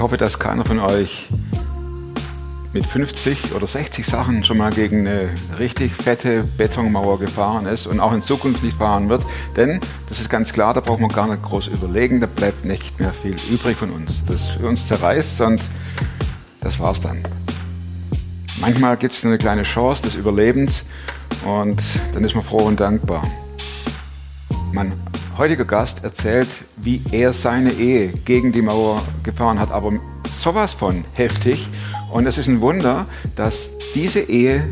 Ich hoffe, dass keiner von euch mit 50 oder 60 Sachen schon mal gegen eine richtig fette Betonmauer gefahren ist und auch in Zukunft nicht fahren wird. Denn, das ist ganz klar, da braucht man gar nicht groß überlegen, da bleibt nicht mehr viel übrig von uns. Das für uns zerreißt und das war's dann. Manchmal gibt es eine kleine Chance des Überlebens und dann ist man froh und dankbar. Mein heutiger Gast erzählt, wie er seine Ehe gegen die Mauer gefahren hat, aber sowas von heftig. Und es ist ein Wunder, dass diese Ehe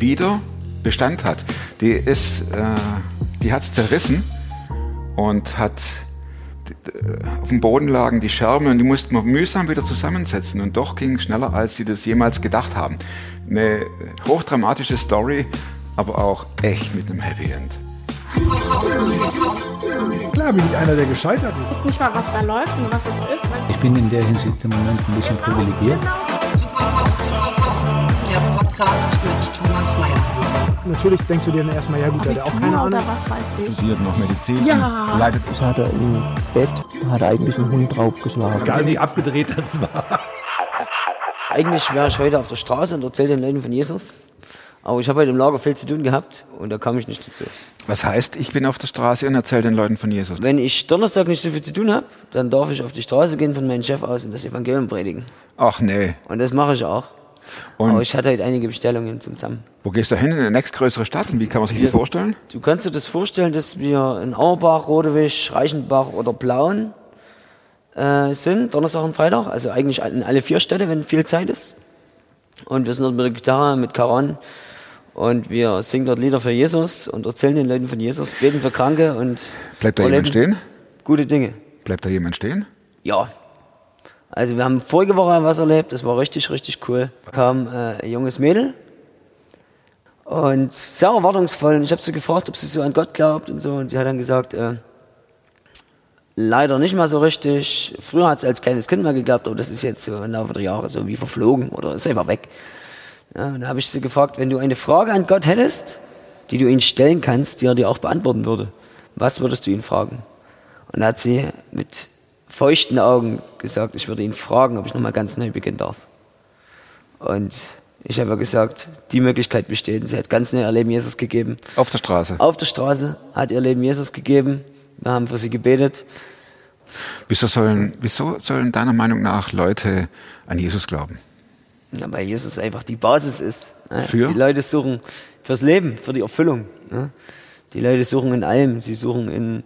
wieder Bestand hat. Die ist, äh, die hat's zerrissen und hat auf dem Boden lagen die Scherben und die mussten wir mühsam wieder zusammensetzen und doch ging es schneller, als sie das jemals gedacht haben. Eine hochdramatische Story, aber auch echt mit einem Happy End. Klar bin ich einer, der gescheitert ist. Ich weiß nicht mal, was da läuft und was es ist. Ich bin in der Hinsicht im Moment ein bisschen privilegiert. Der Podcast mit Thomas Mayer. Natürlich denkst du dir dann erstmal, ja gut, der hat auch keine Ahnung. oder was weiß ich. Studiert noch Medizin, Ja. leitet Das hat er im Bett, hat er eigentlich einen Hund draufgeschlagen. Egal wie abgedreht das war. Eigentlich wäre ich heute auf der Straße und erzähle den Leuten von Jesus. Aber ich habe heute im Lager viel zu tun gehabt und da kam ich nicht dazu. Was heißt, ich bin auf der Straße und erzähle den Leuten von Jesus? Wenn ich Donnerstag nicht so viel zu tun habe, dann darf ich auf die Straße gehen von meinem Chef aus und das Evangelium predigen. Ach nee. Und das mache ich auch. Und Aber ich hatte heute einige Bestellungen zum Zusammen. wo gehst du hin? In die nächstgrößere Stadt? Und wie kann man sich das vorstellen? Du kannst dir das vorstellen, dass wir in Auerbach, Rodewisch, Reichenbach oder Plauen äh, sind, Donnerstag und Freitag. Also eigentlich in alle vier Städte, wenn viel Zeit ist. Und wir sind dort mit der Gitarre, mit Karan. Und wir singen dort Lieder für Jesus und erzählen den Leuten von Jesus, beten für Kranke und Bleibt da jemand stehen? Gute Dinge. Bleibt da jemand stehen? Ja. Also wir haben vorige Woche was erlebt, das war richtig, richtig cool. Da kam äh, ein junges Mädel und sehr erwartungsvoll. Und ich habe sie gefragt, ob sie so an Gott glaubt und so. Und sie hat dann gesagt, äh, leider nicht mal so richtig. Früher hat sie als kleines Kind mal geglaubt, aber das ist jetzt so im Laufe der Jahre so wie verflogen oder ist einfach weg. Ja, und da habe ich sie gefragt, wenn du eine Frage an Gott hättest, die du ihm stellen kannst, die er dir auch beantworten würde, was würdest du ihn fragen? Und da hat sie mit feuchten Augen gesagt, ich würde ihn fragen, ob ich nochmal ganz neu beginnen darf. Und ich habe gesagt, die Möglichkeit besteht. Sie hat ganz neu ihr Leben Jesus gegeben. Auf der Straße. Auf der Straße hat ihr Leben Jesus gegeben. Wir haben für sie gebetet. Wieso sollen, wieso sollen deiner Meinung nach Leute an Jesus glauben? Ja, weil Jesus einfach die Basis ist. ne? Für? Die Leute suchen fürs Leben, für die Erfüllung. ne? Die Leute suchen in allem. Sie suchen in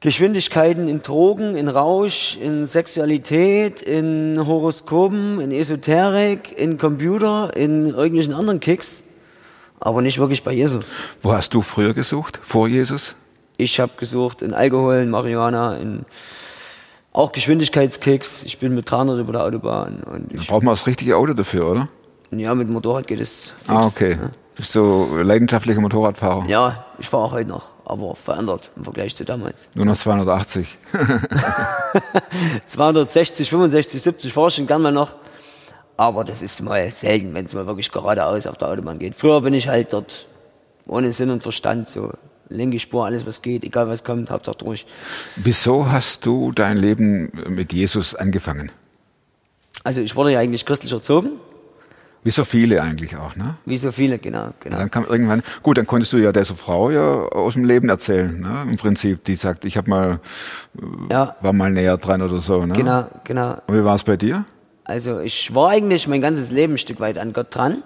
Geschwindigkeiten, in Drogen, in Rausch, in Sexualität, in Horoskopen, in Esoterik, in Computer, in irgendwelchen anderen Kicks. Aber nicht wirklich bei Jesus. Wo hast du früher gesucht? Vor Jesus? Ich habe gesucht in Alkohol, in Marihuana, in auch Geschwindigkeitskicks. Ich bin mit 300 über der Autobahn und Da ich, braucht man das richtige Auto dafür, oder? ja, mit Motorrad geht es fix. Ah, okay. Bist du leidenschaftlicher Motorradfahrer? Ja, ich fahre auch heute noch, aber verändert im Vergleich zu damals. Nur noch 280. 260, 65, 70 fahre ich schon gern mal noch. Aber das ist mal selten, wenn es mal wirklich geradeaus auf der Autobahn geht. Früher bin ich halt dort ohne Sinn und Verstand so. Linke Spur, alles was geht, egal was kommt, Hauptsache durch. Wieso hast du dein Leben mit Jesus angefangen? Also ich wurde ja eigentlich christlich erzogen, Wie so viele eigentlich auch, ne? wie so viele, genau. genau. Dann kam irgendwann, gut, dann konntest du ja dieser Frau ja aus dem Leben erzählen, ne? Im Prinzip, die sagt, ich hab mal, Ja, war mal näher dran oder so, ne? genau, genau. Und wie war es bei dir? Also ich war eigentlich mein ganzes Leben ein Stück weit an Gott dran,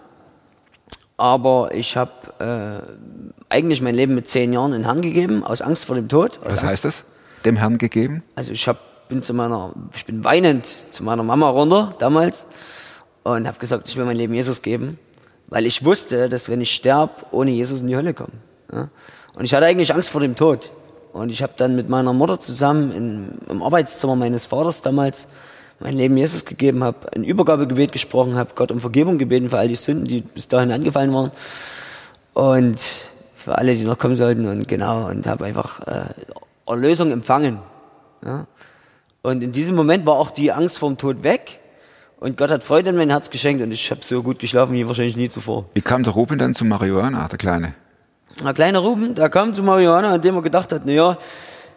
aber ich habe äh, eigentlich mein Leben mit zehn Jahren in den Herrn gegeben, aus Angst vor dem Tod. Was Angst, heißt das? Dem Herrn gegeben? Also ich hab, bin zu meiner, ich bin weinend zu meiner Mama runter damals und habe gesagt, ich will mein Leben Jesus geben, weil ich wusste, dass wenn ich sterb, ohne Jesus in die Hölle komme. Ja? Und ich hatte eigentlich Angst vor dem Tod. Und ich habe dann mit meiner Mutter zusammen in, im Arbeitszimmer meines Vaters damals mein Leben Jesus gegeben, habe ein Übergabegebet gesprochen, habe Gott um Vergebung gebeten für all die Sünden, die bis dahin angefallen waren. Und für alle, die noch kommen sollten. Und genau, und habe einfach äh, Erlösung empfangen. Ja? Und in diesem Moment war auch die Angst vorm Tod weg. Und Gott hat Freude in mein Herz geschenkt und ich habe so gut geschlafen wie wahrscheinlich nie zuvor. Wie kam der Ruben dann zu Marihuana, der Kleine? Ein kleiner Ruben, der kam zu Marihuana, an dem er gedacht hat, naja,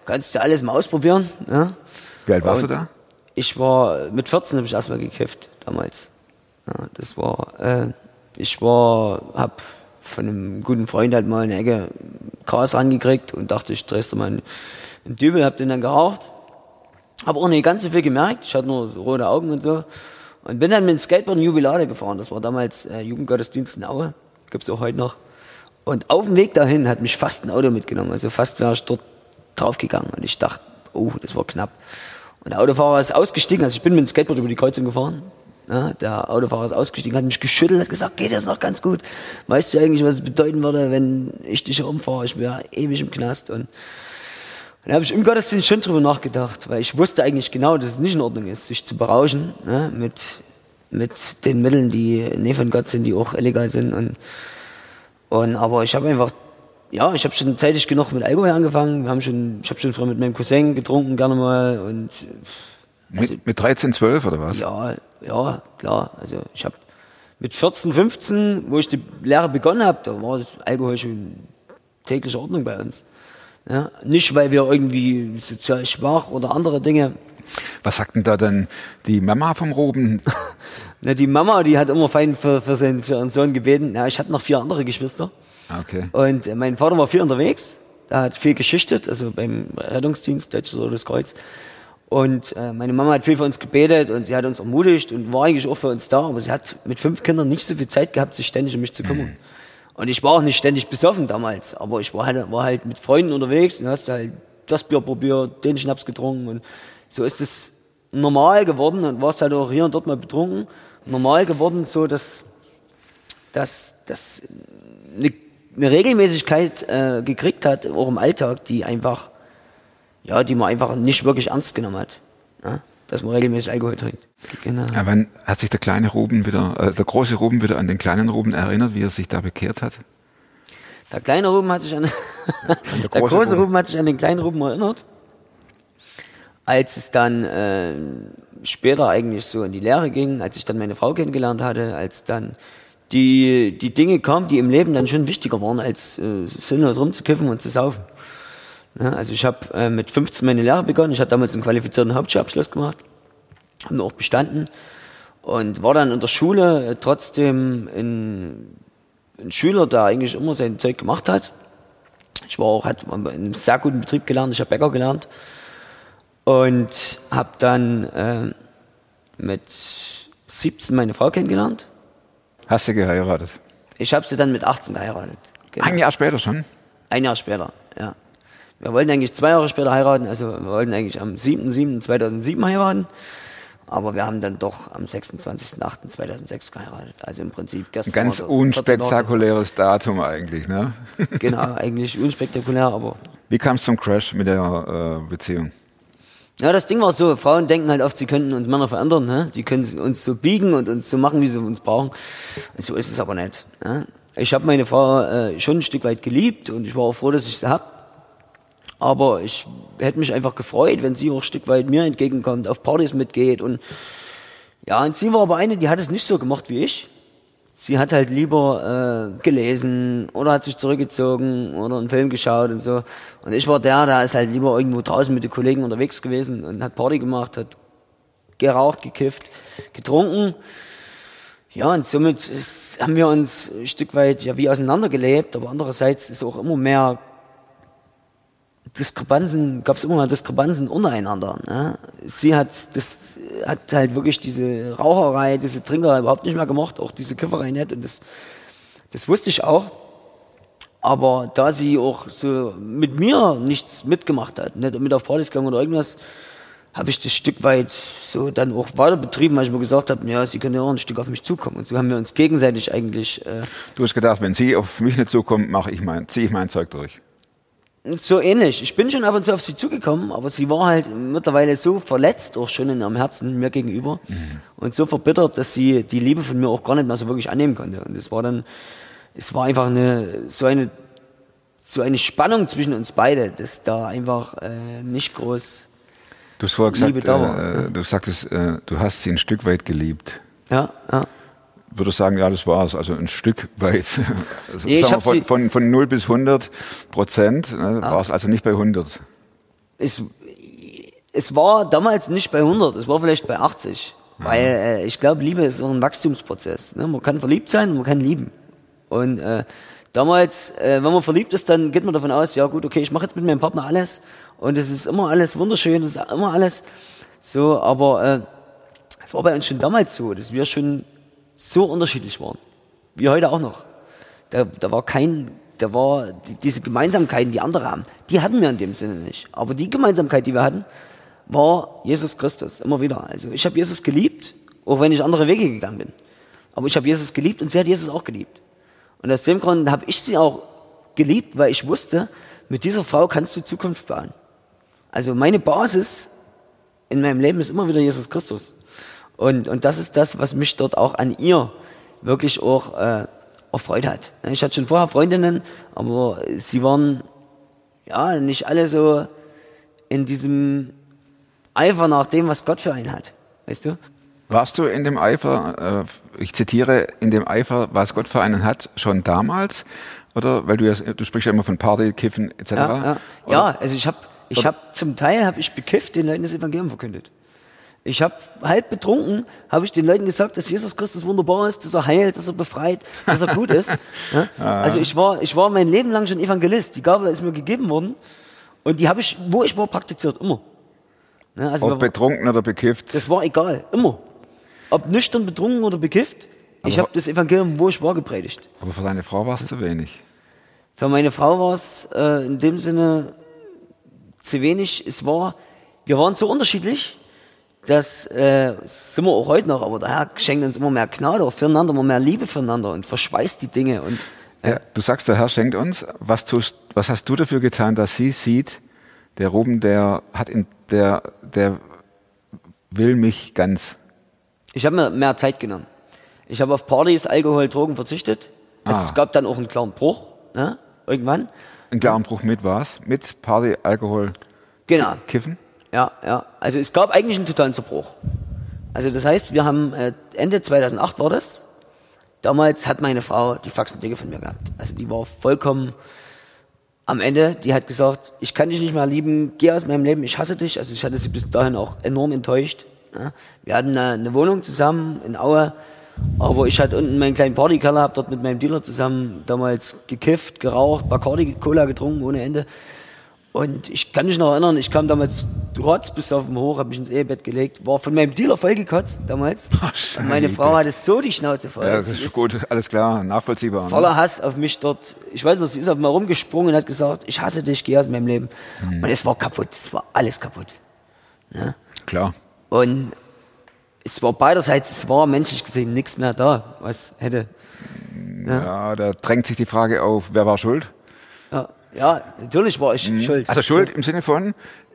kannst du alles mal ausprobieren. Ja? Wie alt warst du Und- da? Ich war, mit 14 habe ich erstmal gekifft, damals. Ja, das war, äh, ich war, hab von einem guten Freund halt mal eine Ecke Gras angekriegt und dachte, ich drehst mal einen, einen Dübel, hab den dann geraucht. Hab auch nicht ganz so viel gemerkt, ich hatte nur so rote Augen und so. Und bin dann mit dem Skateboard in Jubilade gefahren. Das war damals äh, Jugendgottesdienst in Aue, gibt's auch heute noch. Und auf dem Weg dahin hat mich fast ein Auto mitgenommen. Also fast wäre ich dort draufgegangen. Und ich dachte, oh, das war knapp. Und der Autofahrer ist ausgestiegen. Also ich bin mit dem Skateboard über die Kreuzung gefahren. Ja, der Autofahrer ist ausgestiegen, hat mich geschüttelt, hat gesagt, geht das noch ganz gut. Weißt du eigentlich, was es bedeuten würde, wenn ich dich umfahre? Ich wäre ewig im Knast. Und dann habe ich im Gottesdienst schon drüber nachgedacht, weil ich wusste eigentlich genau, dass es nicht in Ordnung ist, sich zu berauschen ne, mit, mit den Mitteln, die nicht von Gott sind, die auch illegal sind. Und, und aber ich habe einfach, ja, ich habe schon zeitig genug mit Alkohol angefangen. Wir haben schon, ich habe schon früher mit meinem Cousin getrunken, gerne mal. Und Mit, mit 13, 12 oder was? ja, ja, klar. Also ich habe mit 14, 15, wo ich die Lehre begonnen habe, da war Alkohol schon tägliche Ordnung bei uns. Ja, nicht, weil wir irgendwie sozial schwach oder andere Dinge. Was sagt denn da dann die Mama vom Ruben? Na, die Mama, die hat immer fein für, für, seinen, für ihren Sohn gebeten. Ja, ich hatte noch vier andere Geschwister. Ah, Okay. Und mein Vater war viel unterwegs. Er hat viel geschichtet, also beim Rettungsdienst, Deutsches Rotes Kreuz. Und äh, meine Mama hat viel für uns gebetet und sie hat uns ermutigt und war eigentlich auch für uns da. Aber sie hat mit fünf Kindern nicht so viel Zeit gehabt, sich ständig um mich zu kümmern. Und ich war auch nicht ständig besoffen damals, aber ich war halt, war halt mit Freunden unterwegs und hast halt das Bier probiert, den Schnaps getrunken und so ist es normal geworden und warst halt auch hier und dort mal betrunken. Normal geworden, so dass, dass, dass eine, eine Regelmäßigkeit äh, gekriegt hat, auch im Alltag, die einfach, ja, die man einfach nicht wirklich ernst genommen hat. Ja? Dass man regelmäßig Alkohol trinkt. Genau. Ja, wann hat sich der kleine Ruben wieder, äh, der große Ruben wieder an den kleinen Ruben erinnert, wie er sich da bekehrt hat? Der kleine Ruben hat sich an, der, große große Ruben. Ruben hat sich an den kleinen Ruben erinnert. Als es dann äh, später eigentlich so in die Lehre ging, als ich dann meine Frau kennengelernt hatte, als dann die, die Dinge kamen, die im Leben dann schon wichtiger waren, als äh, sinnlos rumzukiffen und zu saufen. Ja, also ich habe äh, mit 15 meine Lehre begonnen. Ich hatte damals einen qualifizierten Hauptschulabschluss gemacht, habe auch bestanden und war dann in der Schule äh, trotzdem ein, ein Schüler, der eigentlich immer sein Zeug gemacht hat. Ich war auch hat in einem sehr guten Betrieb gelernt. Ich habe Bäcker gelernt und habe dann äh, mit 17 meine Frau kennengelernt. Hast du geheiratet? Ich habe sie dann mit 18 geheiratet. Genau. Ein Jahr später schon? Ein Jahr später, ja. Wir wollten eigentlich zwei Jahre später heiraten, also wir wollten eigentlich am 7.7.2007 heiraten, aber wir haben dann doch am 26.08.2006 geheiratet. Also im Prinzip Ein gestern. ganz der 14. unspektakuläres Datum eigentlich, ne? Genau, eigentlich unspektakulär, aber Wie kam es zum Crash mit der äh, Beziehung? Ja, das Ding war so, Frauen denken halt oft, sie könnten uns Männer verändern, ne? die können uns so biegen und uns so machen, wie sie uns brauchen. Und so ist es aber nicht. Ne? Ich habe meine Frau äh, schon ein Stück weit geliebt und ich war auch froh, dass ich sie hab. Aber ich hätte mich einfach gefreut, wenn sie auch ein Stück weit mir entgegenkommt, auf Partys mitgeht und ja, und sie war aber eine, die hat es nicht so gemacht wie ich. Sie hat halt lieber äh, gelesen oder hat sich zurückgezogen oder einen Film geschaut und so. Und ich war der, der ist halt lieber irgendwo draußen mit den Kollegen unterwegs gewesen und hat Party gemacht, hat geraucht, gekifft, getrunken. Ja, und somit ist, haben wir uns ein Stück weit ja wie auseinandergelebt, aber andererseits ist auch immer mehr Diskrepanzen, gab es immer mal Diskrepanzen untereinander. Ne? Sie hat das hat halt wirklich diese Raucherei, diese Trinkerei überhaupt nicht mehr gemacht, auch diese Kifferei nicht. Und das, das wusste ich auch. Aber da sie auch so mit mir nichts mitgemacht hat, nicht mit auf Partys gegangen oder irgendwas, habe ich das Stück weit so dann auch weiter betrieben, weil ich mir gesagt habe, ja, sie können ja auch ein Stück auf mich zukommen. Und so haben wir uns gegenseitig eigentlich äh, Du hast gedacht, wenn sie auf mich nicht zukommt, mache ich mein, ziehe ich mein Zeug durch. So ähnlich. Ich bin schon ab und zu auf sie zugekommen, aber sie war halt mittlerweile so verletzt, auch schon in ihrem Herzen mir gegenüber und so verbittert, dass sie die Liebe von mir auch gar nicht mehr so wirklich annehmen konnte. Und es war dann, es war einfach eine, so eine, so eine Spannung zwischen uns beide, dass da einfach äh, nicht groß, Du hast vorher gesagt, äh, du sagtest, äh, du hast sie ein Stück weit geliebt. ja, ja. Würde sagen, ja, das war's, also ein Stück weit. Also, Nee, hab von, von, von 0 bis 100 Prozent, ne, war es also nicht bei 100. es, es war damals nicht bei 100, es war vielleicht bei 80. Weil äh, ich glaube, Liebe ist so ein Wachstumsprozess. Ne? Man kann verliebt sein und man kann lieben. Und äh, damals, äh, wenn man verliebt ist, dann geht man davon aus, ja gut, okay, ich mache jetzt mit meinem Partner alles und es ist immer alles wunderschön, es ist immer alles so, aber äh, es war bei uns schon damals so, dass wir schon so unterschiedlich waren. Wie heute auch noch. Da, da war kein, da war die, diese Gemeinsamkeiten, die andere haben, die hatten wir in dem Sinne nicht. Aber die Gemeinsamkeit, die wir hatten, war Jesus Christus, immer wieder. Also ich habe Jesus geliebt, auch wenn ich andere Wege gegangen bin. Aber ich habe Jesus geliebt und sie hat Jesus auch geliebt. Und aus dem Grund habe ich sie auch geliebt, weil ich wusste, mit dieser Frau kannst du Zukunft bauen. Also meine Basis in meinem Leben ist immer wieder Jesus Christus. Und, und das ist das, was mich dort auch an ihr wirklich auch äh, erfreut hat. Ich hatte schon vorher Freundinnen, aber sie waren ja nicht alle so in diesem Eifer nach dem, was Gott für einen hat. Weißt du? Warst du in dem Eifer, äh, ich zitiere, in dem Eifer, was Gott für einen hat, schon damals? Oder weil du ja, du sprichst ja immer von Party, Kiffen etc. Ja, ja. Ja also ich habe ich hab, zum Teil habe ich bekifft den Leuten das Evangelium verkündet. Ich habe halb betrunken, habe ich den Leuten gesagt, dass Jesus Christus wunderbar ist, dass er heilt, dass er befreit, dass er gut ist. Ja? Also ich war, ich war mein Leben lang schon Evangelist. Die Gabe ist mir gegeben worden und die habe ich, wo ich war, praktiziert immer. Ja, also Ob betrunken oder bekifft. das war egal, immer. Ob nüchtern, betrunken oder bekifft, ich Aber- habe das Evangelium, wo ich war, gepredigt. Aber für deine Frau war es zu wenig. Für meine Frau war es äh, in dem Sinne zu wenig. Es war, wir waren so unterschiedlich, dass äh, das sind wir auch heute noch, aber der Herr schenkt uns immer mehr Gnade auch füreinander, immer mehr Liebe füreinander und verschweißt die Dinge. Und Ja, du sagst, der Herr schenkt uns. Was, tust, was hast du dafür getan, dass sie sieht, der Ruben, der hat in, der, der will mich ganz. ich habe mir mehr Zeit genommen. Ich habe auf Partys, Alkohol, Drogen verzichtet. Ah. Es gab dann auch einen klaren Bruch, ne? irgendwann. Einen klaren Bruch mit was? Mit Party, Alkohol, Genau. Kiffen? Ja, ja. Also es gab eigentlich einen totalen Zerbruch. Also das heißt, wir haben äh, Ende 2008 war das. Damals hat meine Frau die Faxen dicke von mir gehabt. Also die war vollkommen am Ende. Die hat gesagt, ich kann dich nicht mehr lieben, geh aus meinem Leben, ich hasse dich. Also ich hatte sie bis dahin auch enorm enttäuscht. Ja. Wir hatten eine, eine Wohnung zusammen in Aue. Aber ich hatte unten meinen kleinen Partykeller, hab dort mit meinem Dealer zusammen damals gekifft, geraucht, Bacardi, Cola getrunken ohne Ende. Und ich kann mich noch erinnern, ich kam damals trotz bis auf dem Hoch, habe mich ins Ehebett gelegt, war von meinem Dealer vollgekotzt damals. und meine Frau hatte so die Schnauze voll. Ja, das ist gut, alles klar, nachvollziehbar. Ne? Voller Hass auf mich dort. Ich weiß noch, sie ist auf mir rumgesprungen und hat gesagt, ich hasse dich, geh aus meinem Leben. Hm. Und es war kaputt, es war alles kaputt. Klar. Und es war beiderseits, es war menschlich gesehen nichts mehr da, was hätte. Ja. da drängt sich die Frage auf, wer war schuld? Ja, ja natürlich war ich schuld. Also Schuld im Sinne von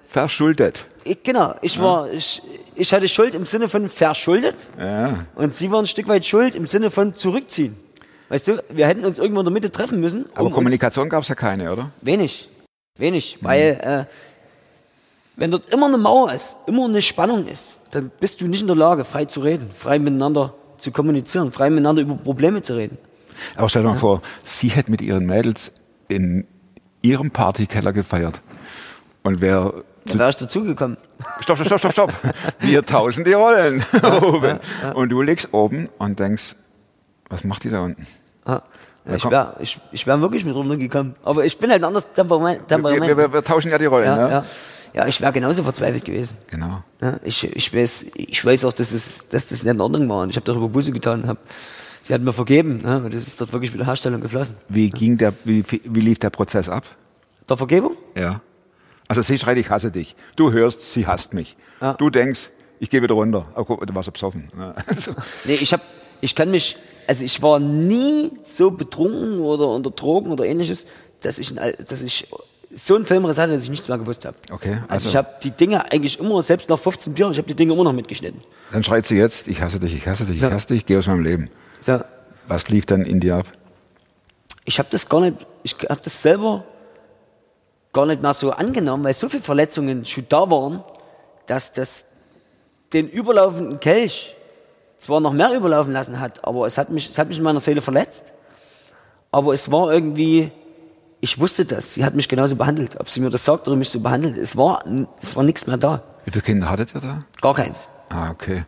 verschuldet. Ich, genau, ich war, ich, ich hatte Schuld im Sinne von verschuldet. Ja. Und sie waren ein Stück weit schuld im Sinne von zurückziehen. Weißt du, wir hätten uns irgendwo in der Mitte treffen müssen. Aber um Kommunikation gab es ja keine, oder? Wenig. Wenig. Weil, äh, wenn dort immer eine Mauer ist, immer eine Spannung ist, dann bist du nicht in der Lage, frei zu reden, frei miteinander zu kommunizieren, frei miteinander über Probleme zu reden. Aber stell dir mal vor, sie hätte mit ihren Mädels in ihrem Partykeller gefeiert. Und wer. Da wäre ich dazugekommen. Stopp, stopp, stopp, stopp, stopp. Wir tauschen die Rollen. oben. Und du liegst oben und denkst, was macht die da unten? Ja. Ja, ich wäre ich, ich wär wirklich mit runtergekommen. Aber ich bin halt ein anderes Temperament. Wir, Temperament. wir, wir, wir tauschen ja die Rollen. ja, ne? ja. ja, ich wäre genauso verzweifelt gewesen. Genau. Ja, ich, ich, weiß, ich weiß auch, dass, es, dass das nicht in Ordnung war. Und ich habe darüber Buße getan. Hab, sie hat mir vergeben. Und das ist dort wirklich wieder Herstellung geflossen. Wie ging der, wie, wie lief der Prozess ab? Der Vergebung? Ja. Also sie schreit, ich hasse dich. Du hörst, sie hasst mich. Ja. Du denkst, ich gehe wieder runter. Oh, guck, du warst besoffen. Ja. Nee, ich hab, ich kann mich, also ich war nie so betrunken oder unter Drogen oder ähnliches, dass ich, dass ich so einen Filmriss hatte, dass ich nichts mehr gewusst habe. Okay, Also, also- ich habe die Dinge eigentlich immer, selbst nach 15 Bier, ich habe die Dinge immer noch mitgeschnitten. Dann schreit sie jetzt, ich hasse dich, ich hasse dich, ich hasse dich, geh aus meinem Leben. So, Was lief dann in dir ab? ich habe das gar nicht, ich habe das selber gar nicht mehr so angenommen, weil so viele Verletzungen schon da waren, dass das den überlaufenden Kelch zwar noch mehr überlaufen lassen hat, aber es hat mich, es hat mich in meiner Seele verletzt. Aber es war irgendwie, ich wusste das, sie hat mich genauso behandelt, ob sie mir das sagt oder mich so behandelt, es war, es war nichts mehr da. Wie viele Kinder hattet ihr da? Gar keins. Ah, okay.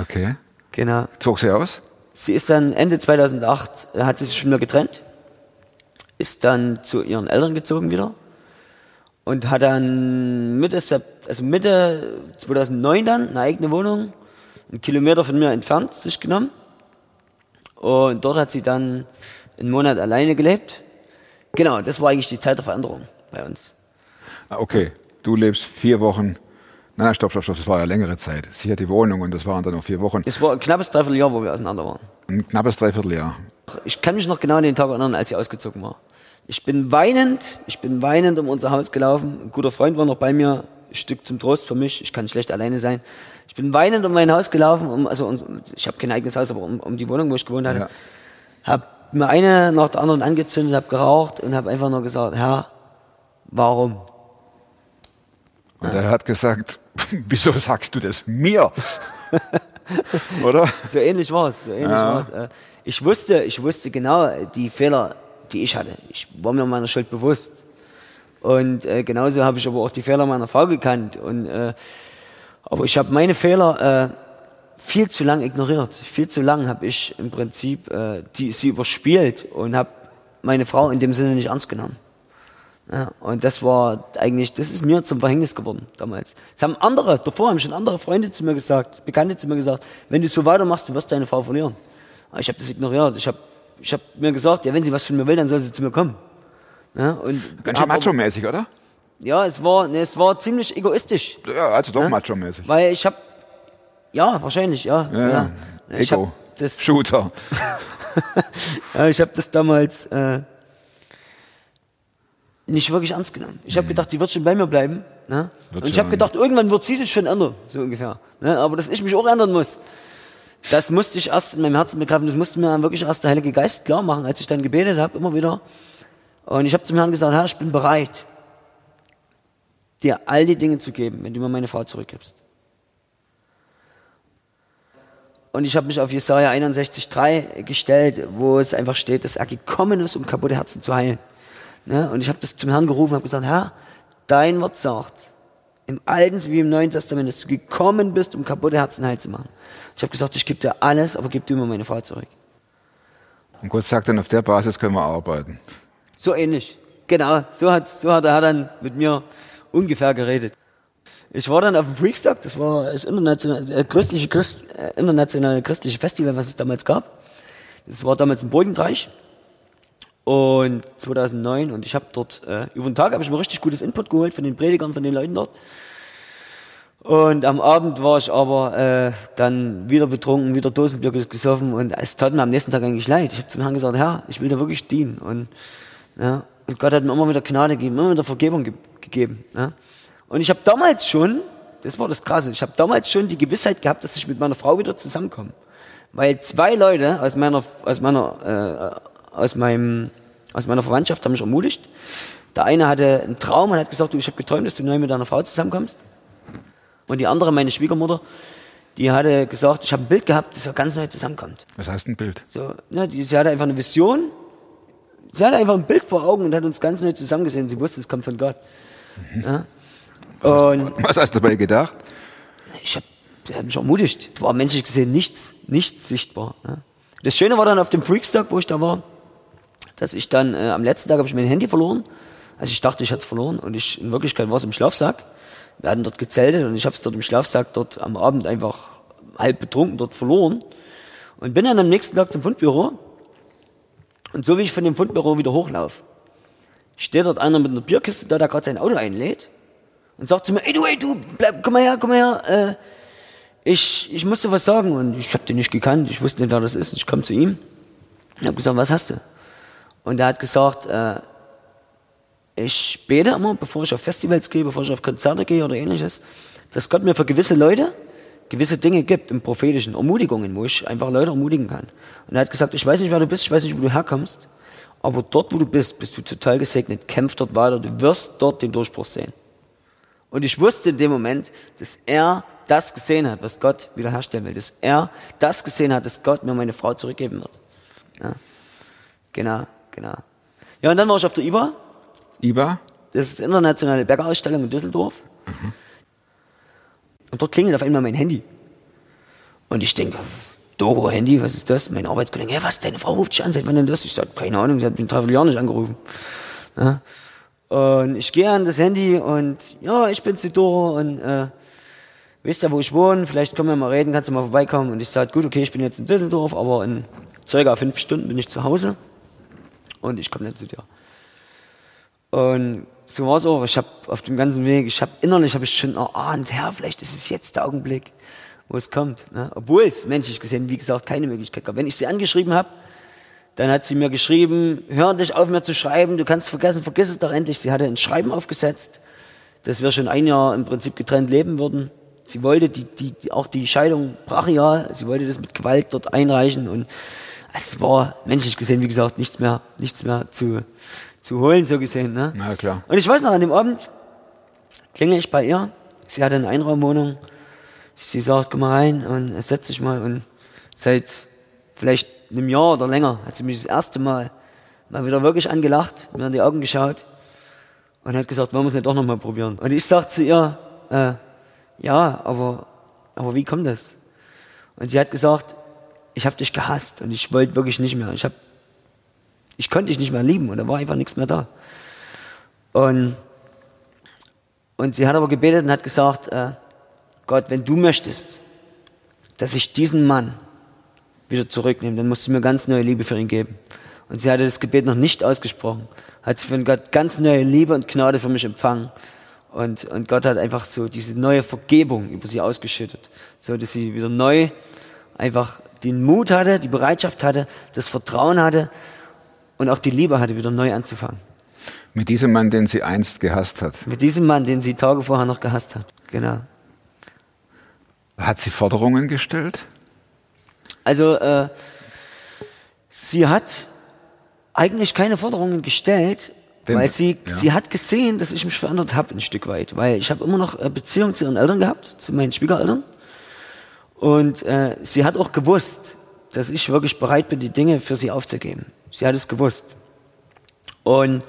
Okay. Genau. Zog sie aus? Sie ist dann Ende 2008, äh, hat sie sich von mir getrennt, ist dann zu ihren Eltern gezogen wieder und hat dann Mitte, also Mitte 2009 dann eine eigene Wohnung, einen Kilometer von mir entfernt, sich genommen. Und dort hat sie dann einen Monat alleine gelebt. Genau, das war eigentlich die Zeit der Veränderung bei uns. Ah, okay. Du lebst vier Wochen. Nein, nein, stopp, stopp, stopp. Das war ja längere Zeit. Sie hat die Wohnung und das waren dann noch vier Wochen. Es war ein knappes Dreivierteljahr, wo wir auseinander waren. Ein knappes Dreivierteljahr. Ich kann mich noch genau an den Tag erinnern, als sie ausgezogen war. Ich bin weinend, ich bin weinend um unser Haus gelaufen. Ein guter Freund war noch bei mir, ein Stück zum Trost für mich. Ich kann schlecht alleine sein. Ich bin weinend um mein Haus gelaufen, um, also um, ich habe kein eigenes Haus, aber um, um die Wohnung, wo ich gewohnt hatte. Ja. Hab mir eine nach der anderen angezündet, habe geraucht und habe einfach nur gesagt, Herr, warum? Und er hat gesagt, wieso sagst du das mir? Oder? So ähnlich war es. So ähnlich Ja. war's. Äh, Ich wusste, ich wusste genau die Fehler, die ich hatte. Ich war mir meiner Schuld bewusst. Und äh, genauso habe ich aber auch die Fehler meiner Frau gekannt. Und, äh, aber ich habe meine Fehler äh, viel zu lang ignoriert. Viel zu lang habe ich im Prinzip äh, die, sie überspielt und habe meine Frau in dem Sinne nicht ernst genommen. Ja, und das war eigentlich, das ist mir zum Verhängnis geworden damals. Das haben andere, davor haben schon andere Freunde zu mir gesagt, Bekannte zu mir gesagt, wenn du so weitermachst, du wirst deine Frau verlieren. Aber ich habe das ignoriert. Ich habe ich hab mir gesagt, ja, wenn sie was von mir will, dann soll sie zu mir kommen. Ja, und Ganz schön macho-mäßig, oder? Ja, es war, ne, es war ziemlich egoistisch. Ja, also doch Ja? macho-mäßig. Weil ich habe, ja, wahrscheinlich, ja. Ja, ja. Ich Ego. hab das, Shooter. Ja, ich habe das damals äh, nicht wirklich ernst genommen. Ich habe gedacht, die wird schon bei mir bleiben. Ne? Wird Und ich habe gedacht, irgendwann wird sie sich schon ändern, so ungefähr. Ne? Aber dass ich mich auch ändern muss, das musste ich erst in meinem Herzen begreifen. Das musste mir dann wirklich erst der Heilige Geist klar machen, als ich dann gebetet habe, immer wieder. Und ich habe zum Herrn gesagt, Herr, ich bin bereit, dir all die Dinge zu geben, wenn du mir meine Frau zurückgibst. Und ich habe mich auf Jesaja 61,3 gestellt, wo es einfach steht, dass er gekommen ist, um kaputte Herzen zu heilen. Ne? Und ich habe das zum Herrn gerufen und habe gesagt, Herr, dein Wort sagt, im Alten wie im Neuen Testament, dass du gekommen bist, um kaputte Herzen heil zu machen. Ich habe gesagt, ich gebe dir alles, aber gib du mir meine Frau zurück. Und Gott sagt dann, auf der Basis können wir arbeiten. So ähnlich. Genau, so hat, so hat er dann mit mir ungefähr geredet. Ich war dann auf dem Freakstock, das war das internationale, äh, christliche, Christ, äh, internationale christliche Festival, was es damals gab. Das war damals in Burgenreich. Und 2009, und ich habe dort, äh, über den Tag habe ich mir richtig gutes Input geholt von den Predigern, von den Leuten dort. Und am Abend war ich aber äh, dann wieder betrunken, wieder Dosenbier gesoffen und es tat mir am nächsten Tag eigentlich leid. Ich habe zum Herrn gesagt, Herr, ich will dir wirklich dienen. Und, ja, und Gott hat mir immer wieder Gnade gegeben, immer wieder Vergebung ge gegeben. Ja. Und ich habe damals schon, das war das Krasse, ich habe damals schon die Gewissheit gehabt, dass ich mit meiner Frau wieder zusammenkomme. Weil zwei Leute aus meiner, aus meiner, äh, aus meinem, aus meiner Verwandtschaft haben mich ermutigt. Der eine hatte einen Traum und hat gesagt, du, ich habe geträumt, dass du neu mit deiner Frau zusammenkommst. Und die andere, meine Schwiegermutter, die hatte gesagt, ich habe ein Bild gehabt, dass er ganz neu zusammenkommt. Was heißt ein Bild? So, ne, die, sie hatte einfach eine Vision. Sie hatte einfach ein Bild vor Augen und hat uns ganz neu zusammengesehen. Sie wusste, es kommt von Gott. Ja. Und Was hast du dabei gedacht? ich habe hat mich ermutigt. War menschlich gesehen nichts, nichts sichtbar. Ja. Das Schöne war dann auf dem Freakstock, wo ich da war, dass ich dann äh, am letzten Tag habe ich mein Handy verloren. Also ich dachte, ich hatte es verloren und ich in Wirklichkeit war es im Schlafsack. Wir hatten dort gezeltet und ich habe es dort im Schlafsack dort am Abend einfach halb betrunken dort verloren und bin dann am nächsten Tag zum Fundbüro und so wie ich von dem Fundbüro wieder hochlaufe, steht dort einer mit einer Bierkiste da, der gerade sein Auto einlädt und sagt zu mir, ey du, ey du, bleib, komm mal her, komm mal her, äh, ich, ich muss dir was sagen und ich habe den nicht gekannt, ich wusste nicht, wer das ist, ich komme zu ihm und habe gesagt, was hast du? Und er hat gesagt, äh, ich bete immer, bevor ich auf Festivals gehe, bevor ich auf Konzerte gehe oder ähnliches, dass Gott mir für gewisse Leute gewisse Dinge gibt im prophetischen, Ermutigungen, wo ich einfach Leute ermutigen kann. Und er hat gesagt, ich weiß nicht, wer du bist, ich weiß nicht, wo du herkommst, aber dort, wo du bist, bist du total gesegnet, kämpf dort weiter, du wirst dort den Durchbruch sehen. Und ich wusste in dem Moment, dass er das gesehen hat, was Gott wiederherstellen will, dass er das gesehen hat, dass Gott mir meine Frau zurückgeben wird. Ja. Genau, genau. Ja, und dann war ich auf der IBA, IBA? das ist die internationale Bergausstellung in Düsseldorf. Und dort klingelt auf einmal mein Handy. Und ich denke, Doro, Handy, was ist das? Mein Arbeitskollege, hey, was, deine Frau ruft dich an, seit wann denn das? Ich sag, keine Ahnung, sie hat mich ein Dreivierteljahr nicht angerufen. Ja. Und ich gehe an das Handy und, ja, ich bin's, die Doro, und, äh, wisst ja, wo ich wohne, vielleicht können wir mal reden, kannst du mal vorbeikommen. Und ich sage, gut, okay, ich bin jetzt in Düsseldorf, aber in circa fünf Stunden bin ich zu Hause und ich komme nicht zu dir. Und so war es auch. Ich habe auf dem ganzen Weg, ich habe innerlich habe ich schon erahnt, Herr, vielleicht ist es jetzt der Augenblick, wo es kommt. Ne? Obwohl es menschlich gesehen, wie gesagt, keine Möglichkeit gab. Wenn ich sie angeschrieben habe, dann hat sie mir geschrieben, hör dich auf mir zu schreiben, du kannst vergessen, vergiss es doch endlich. Sie hatte ein Schreiben aufgesetzt, dass wir schon ein Jahr im Prinzip getrennt leben würden. Sie wollte die, die, auch die Scheidung brachial, sie wollte das mit Gewalt dort einreichen und es war menschlich gesehen, wie gesagt, nichts mehr, nichts mehr zu, zu holen, so gesehen. Ne? Na klar. Und ich weiß noch, an dem Abend klingel ich bei ihr. Sie hatte eine Einraumwohnung. Sie sagt, komm mal rein und setz dich mal. Und seit vielleicht einem Jahr oder länger hat sie mich das erste Mal mal wieder wirklich angelacht, mir in die Augen geschaut und hat gesagt, wollen wir es nicht doch nochmal probieren. Und ich sagte zu ihr, äh, ja, aber, aber wie kommt das? Und sie hat gesagt, ich habe dich gehasst und ich wollte wirklich nicht mehr. Ich, hab, ich konnte dich nicht mehr lieben und da war einfach nichts mehr da. Und, und sie hat aber gebetet und hat gesagt, äh, Gott, wenn du möchtest, dass ich diesen Mann wieder zurücknehme, dann musst du mir ganz neue Liebe für ihn geben. Und sie hatte das Gebet noch nicht ausgesprochen, hat sie von Gott ganz neue Liebe und Gnade für mich empfangen. Und, und Gott hat einfach so diese neue Vergebung über sie ausgeschüttet, so dass sie wieder neu einfach den Mut hatte, die Bereitschaft hatte, das Vertrauen hatte und auch die Liebe hatte, wieder neu anzufangen. Mit diesem Mann, den sie einst gehasst hat. Mit diesem Mann, den sie Tage vorher noch gehasst hat. Genau. Hat sie Forderungen gestellt? Also, äh, sie hat eigentlich keine Forderungen gestellt, Denn- weil sie, ja. sie hat gesehen, dass ich mich verändert habe ein Stück weit. Weil ich habe immer noch äh, Beziehung zu ihren Eltern gehabt, zu meinen Schwiegereltern. Und äh, sie hat auch gewusst, dass ich wirklich bereit bin, die Dinge für sie aufzugeben. Sie hat es gewusst. Und,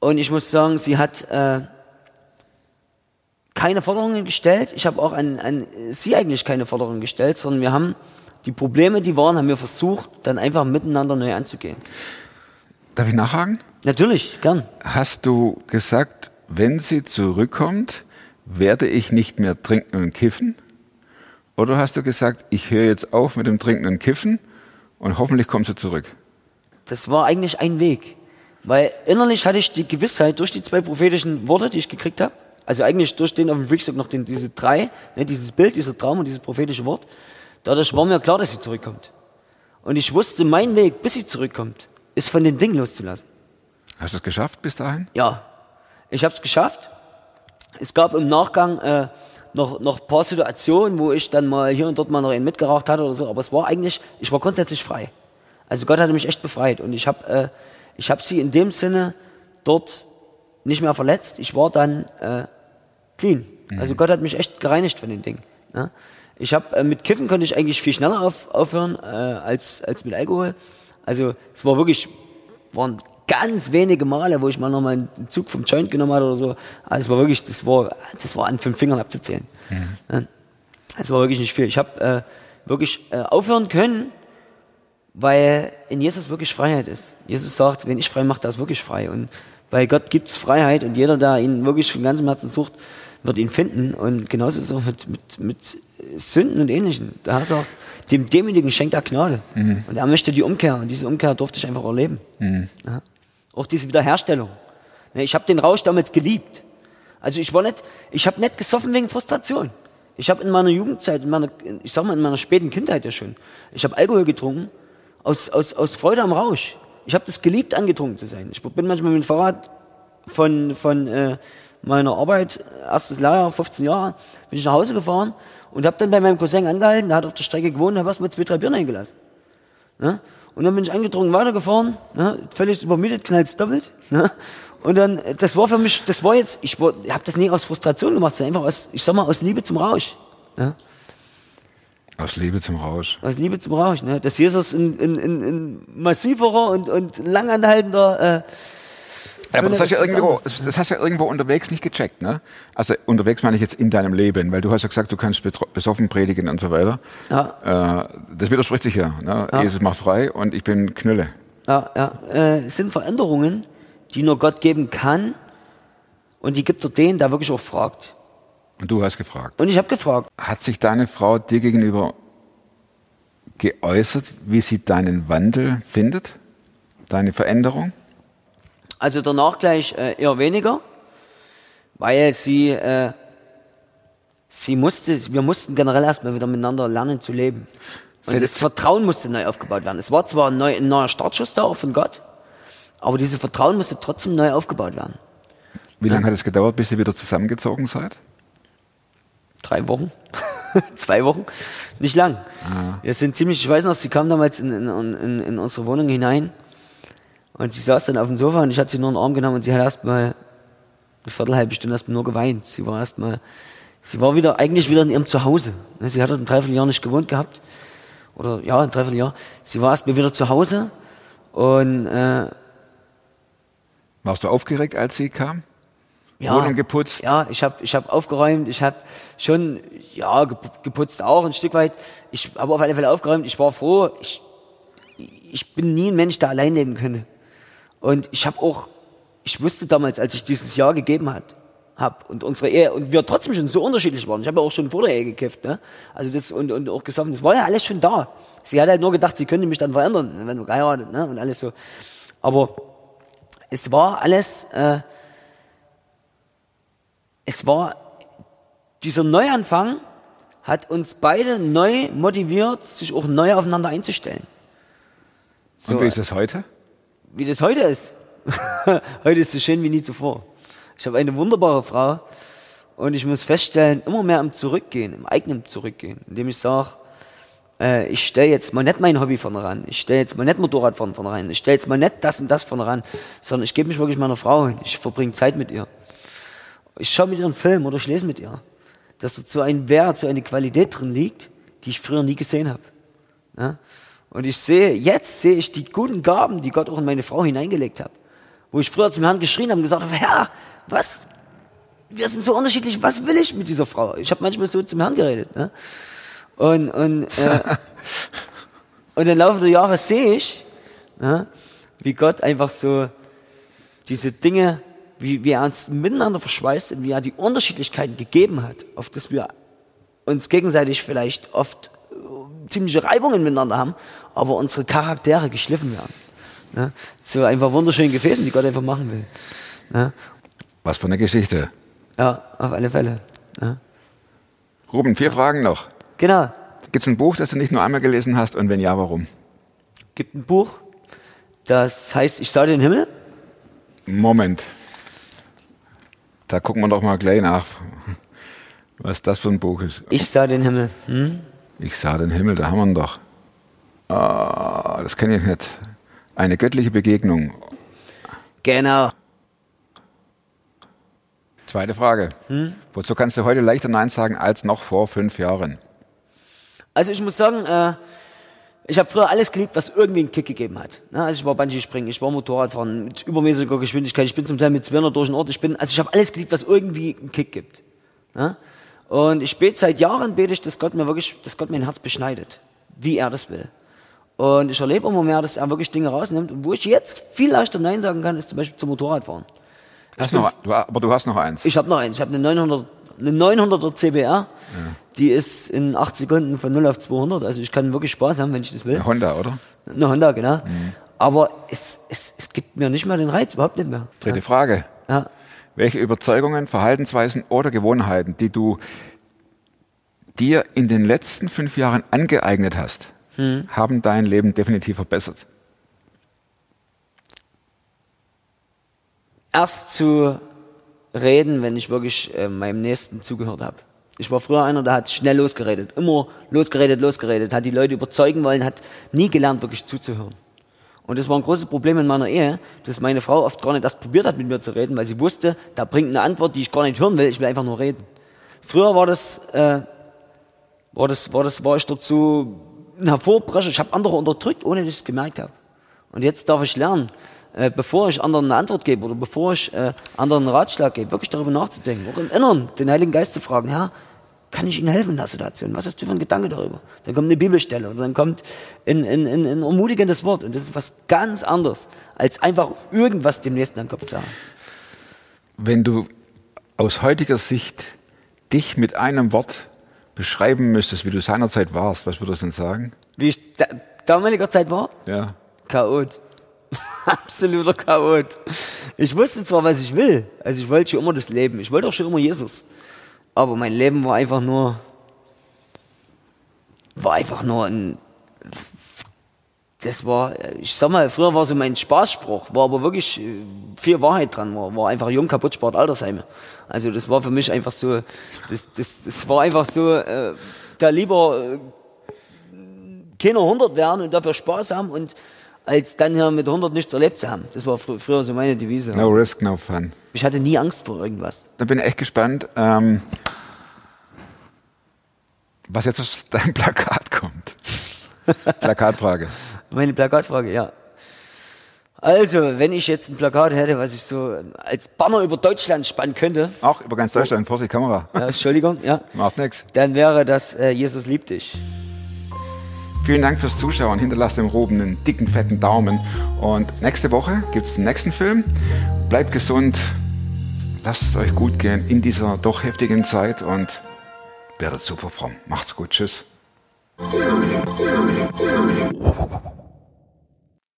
und ich muss sagen, sie hat äh, keine Forderungen gestellt. Ich habe auch an, an sie eigentlich keine Forderungen gestellt, sondern wir haben die Probleme, die waren, haben wir versucht, dann einfach miteinander neu anzugehen. Darf ich nachhaken? Natürlich, gern. Hast du gesagt, wenn sie zurückkommt, werde ich nicht mehr trinken und kiffen? Oder hast du gesagt, ich höre jetzt auf mit dem Trinken und Kiffen und hoffentlich kommt sie zurück? Das war eigentlich ein Weg. Weil innerlich hatte ich die Gewissheit durch die zwei prophetischen Worte, die ich gekriegt habe, also eigentlich durch den auf dem Freakstock noch den, diese drei, ne, dieses Bild, dieser Traum und dieses prophetische Wort, dadurch war mir klar, dass sie zurückkommt. Und ich wusste, mein Weg, bis sie zurückkommt, ist von den Dingen loszulassen. Hast du es geschafft bis dahin? Ja, ich habe es geschafft. Es gab im Nachgang äh, noch noch paar Situationen, wo ich dann mal hier und dort mal noch einen mitgeraucht hatte oder so, aber es war eigentlich, ich war grundsätzlich frei. Also Gott hatte mich echt befreit und ich habe äh, ich habe sie in dem Sinne dort nicht mehr verletzt. Ich war dann äh, clean. Also Gott hat mich echt gereinigt von den Dingen. Ne? Ich habe äh, mit Kiffen konnte ich eigentlich viel schneller auf, aufhören äh, als als mit Alkohol. Also es war wirklich waren ganz wenige Male, wo ich mal nochmal einen Zug vom Joint genommen hatte oder so. Also es war wirklich, das war, das war an fünf Fingern abzuzählen. Ja. Es war wirklich nicht viel. Ich habe äh, wirklich äh, aufhören können, weil in Jesus wirklich Freiheit ist. Jesus sagt, wenn ich frei mache, da ist wirklich frei. Und bei Gott gibt's Freiheit und jeder, der ihn wirklich von ganzem Herzen sucht, wird ihn finden. Und genauso ist es auch mit, mit, mit Sünden und Ähnlichem. Da hast du auch dem Demütigen schenkt er Gnade. Und er möchte die Umkehr. Und diese Umkehr durfte ich einfach erleben. Ja. Auch diese Wiederherstellung. Ne, Ich habe den Rausch damals geliebt. Also ich war nicht, ich habe nicht gesoffen wegen Frustration. Ich habe in meiner Jugendzeit, in meiner, ich sag mal in meiner späten Kindheit ja schon, ich habe Alkohol getrunken aus, aus, aus Freude am Rausch. Ich habe das geliebt, angetrunken zu sein. Ich bin manchmal mit dem Fahrrad von, von äh, meiner Arbeit, erstes Lehrjahr, 15 Jahre, bin ich nach Hause gefahren und habe dann bei meinem Cousin angehalten, der hat auf der Strecke gewohnt, da was mir zwei, drei Bier eingelassen. Ne? Und dann bin ich angetrunken weitergefahren, ne? völlig übermietet, knallt's doppelt. Ne? Und dann, äh, das war für mich, das war jetzt, ich, war- habe das nie aus Frustration gemacht, sondern einfach aus, ich sag mal, aus Liebe zum Rausch. Ne? Aus Liebe zum Rausch. Aus Liebe zum Rausch. Ne? Dass Jesus ein, ein, ein, ein massiverer und, und langanhaltender Ja, aber das hast, ja irgendwo, das hast du ja irgendwo unterwegs nicht gecheckt, ne? Also unterwegs meine ich jetzt in deinem Leben, weil du hast ja gesagt, du kannst besoffen predigen und so weiter. Ja. Äh, das widerspricht sich ja. Ne? Jesus macht frei und ich bin Knülle. Ja, ja. Äh, es sind Veränderungen, die nur Gott geben kann. Und die gibt er den, der wirklich auch fragt. Und du hast gefragt. Und ich habe gefragt. Hat sich deine Frau dir gegenüber geäußert, wie sie deinen Wandel findet? Deine Veränderung? Also danach gleich äh, eher weniger, weil sie, äh, sie musste, wir mussten generell erstmal wieder miteinander lernen zu leben. Und das Vertrauen musste neu aufgebaut werden. Es war zwar ein, neu, ein neuer Startschuss da auch von Gott, aber dieses Vertrauen musste trotzdem neu aufgebaut werden. Wie lange hat es gedauert, bis ihr wieder zusammengezogen seid? drei Wochen, zwei Wochen, nicht lang. Wir sind ziemlich, ich weiß noch, sie kam damals in, in, in, in unsere Wohnung hinein und sie saß dann auf dem Sofa und ich hatte sie nur in den Arm genommen und sie hat erstmal eine Viertelhalbe Stunde erstmal nur geweint. Sie war erstmal, sie war wieder, eigentlich wieder in ihrem Zuhause. Ne, Sie hat dort ein Dreivierteljahr nicht gewohnt gehabt. Oder ja, ein Dreivierteljahr. Sie war erstmal wieder zu Hause und äh, Warst du aufgeregt, als sie kam? ja, Wohnung geputzt? Ja, ich habe ich hab aufgeräumt, ich habe schon, ja, gep- geputzt auch ein Stück weit. Ich habe auf alle Fälle aufgeräumt, ich war froh. Ich, ich bin nie ein Mensch, der allein leben könnte. Und ich habe auch, ich wusste damals, als ich dieses Jahr gegeben hat, hab und unsere Ehe und wir trotzdem schon so unterschiedlich waren. Ich habe ja auch schon vor der Ehe gekifft, ne? Also das und, und auch gesoffen, das war ja alles schon da. Sie hat halt nur gedacht, sie könnte mich dann verändern, wenn wir geheiratet, ne? Und alles so. Aber es war alles, äh, es war dieser Neuanfang hat uns beide neu motiviert, sich auch neu aufeinander einzustellen. So, Und wie ist das heute? Wie das heute ist. heute ist so schön wie nie zuvor. Ich habe eine wunderbare Frau und ich muss feststellen, immer mehr im Zurückgehen, im eigenen Zurückgehen, indem ich sage, äh, ich stelle jetzt mal nicht mein Hobby vorne ran, ich stelle jetzt mal nicht Motorrad vorne rein, ich stelle jetzt mal nicht das und das vorne ran, sondern ich gebe mich wirklich meiner Frau hin, ich verbringe Zeit mit ihr. Ich schaue mit ihr einen Film oder ich lese mit ihr. Dass so ein Wert, so eine Qualität drin liegt, die ich früher nie gesehen habe. Ja? Und ich sehe, jetzt sehe ich die guten Gaben, die Gott auch in meine Frau hineingelegt hat. Wo ich früher zum Herrn geschrien habe und gesagt habe, Herr, was? Wir sind so unterschiedlich, was will ich mit dieser Frau? Ich habe manchmal so zum Herrn geredet. Ne? Und, und, äh, und im Laufe der Jahre sehe ich, ja, wie Gott einfach so diese Dinge, wie, wie er uns miteinander verschweißt und wie er die Unterschiedlichkeiten gegeben hat, auf das wir uns gegenseitig vielleicht oft ziemliche Reibungen miteinander haben, aber unsere Charaktere geschliffen werden. Ne? Zu einfach wunderschönen Gefäßen, die Gott einfach machen will. Ne? Was für eine Geschichte. Ja, auf alle Fälle. Ne? Ruben, vier Fragen noch. Genau. Gibt es ein Buch, das du nicht nur einmal gelesen hast und wenn ja, warum? Gibt ein Buch, das heißt Ich sah den Himmel. Moment. Da gucken wir doch mal gleich nach, was das für ein Buch ist. Ich sah den Himmel. Hm? Ich sah den Himmel, da haben wir ihn doch. Ah, das kenne ich nicht. Eine göttliche Begegnung. Genau. Zweite Frage. Wozu kannst du heute leichter Nein sagen als noch vor fünf Jahren? Also ich muss sagen, äh, ich habe früher alles geliebt, was irgendwie einen Kick gegeben hat. Ne? Also ich war Bungee-Springen, ich war Motorradfahren mit übermäßiger Geschwindigkeit, ich bin zum Teil mit 200 durch den Ort, ich bin, also ich habe alles geliebt, was irgendwie einen Kick gibt. Ne? Und ich bete seit Jahren, bete ich, dass Gott mir wirklich, dass Gott mein Herz beschneidet, wie er das will. Und ich erlebe immer mehr, dass er wirklich Dinge rausnimmt. Und wo ich jetzt viel leichter Nein sagen kann, ist zum Beispiel zum Motorradfahren. Hast noch, du, aber du hast noch eins. Ich habe noch eins. Ich habe eine 900, eine 900er CBR. Die ist in 8 Sekunden von 0 auf 200. Also ich kann wirklich Spaß haben, wenn ich das will. Eine Honda, oder? Eine Honda, genau. Aber es, es, es gibt mir nicht mehr den Reiz, überhaupt nicht mehr. Dritte Frage. Ja. Welche Überzeugungen, Verhaltensweisen oder Gewohnheiten, die du dir in den letzten fünf Jahren angeeignet hast, haben dein Leben definitiv verbessert? Erst zu reden, wenn ich wirklich äh, meinem Nächsten zugehört habe. Ich war früher einer, der hat schnell losgeredet. Immer losgeredet, losgeredet. Hat die Leute überzeugen wollen, hat nie gelernt, wirklich zuzuhören. Und das war ein großes Problem in meiner Ehe, dass meine Frau oft gar nicht erst probiert hat, mit mir zu reden, weil sie wusste, da bringt eine Antwort, die ich gar nicht hören will, ich will einfach nur reden. Früher war das, äh, war das, war das, war ich ein Hervorbrecher. Ich habe andere unterdrückt, ohne dass ich es gemerkt habe. Und jetzt darf ich lernen, äh, bevor ich anderen eine Antwort gebe oder bevor ich äh, anderen einen Ratschlag gebe, wirklich darüber nachzudenken, auch im Inneren den Heiligen Geist zu fragen, Herr, kann ich Ihnen helfen in der Situation? Was hast du für einen Gedanke darüber? Dann kommt eine Bibelstelle oder dann kommt ein, ein, ein, ein ermutigendes Wort und das ist was ganz anderes, als einfach irgendwas dem Nächsten an den Kopf zu haben. Wenn du aus heutiger Sicht dich mit einem Wort beschreiben müsstest, wie du seinerzeit warst, was würdest du denn sagen? Wie ich da, damaliger Zeit war, Ja. Chaot. Absoluter Chaot. Ich wusste zwar, was ich will. Also ich wollte schon immer das Leben. Ich wollte auch schon immer Jesus. Aber mein Leben war einfach nur, war einfach nur ein, das war, ich sag mal, früher war so mein Spaßspruch, war aber wirklich äh, viel Wahrheit dran, war, war einfach jung, kaputt, Sport, Altersheime. Also das war für mich einfach so, das, das, das war einfach so, äh, da lieber äh, keine 100 werden und dafür Spaß haben und als dann hier mit 100 nichts erlebt zu haben. Das war fr früher so meine Devise. No risk, no fun. Ich hatte nie Angst vor irgendwas. Da bin ich echt gespannt, ähm, was jetzt aus deinem Plakat kommt. Plakatfrage. Meine Plakatfrage, ja. Also, wenn ich jetzt ein Plakat hätte, was ich so als Banner über Deutschland spannen könnte, Auch über ganz Deutschland, vor die Kamera. ja, Entschuldigung, ja, Macht nix. dann wäre das äh, Jesus liebt dich. Vielen Dank fürs Zuschauen. Hinterlasst dem Ruben einen dicken, fetten Daumen. Und nächste Woche gibt es den nächsten Film. Bleibt gesund. Lasst es euch gut gehen in dieser doch heftigen Zeit und werdet super fromm. Macht's gut. Tschüss.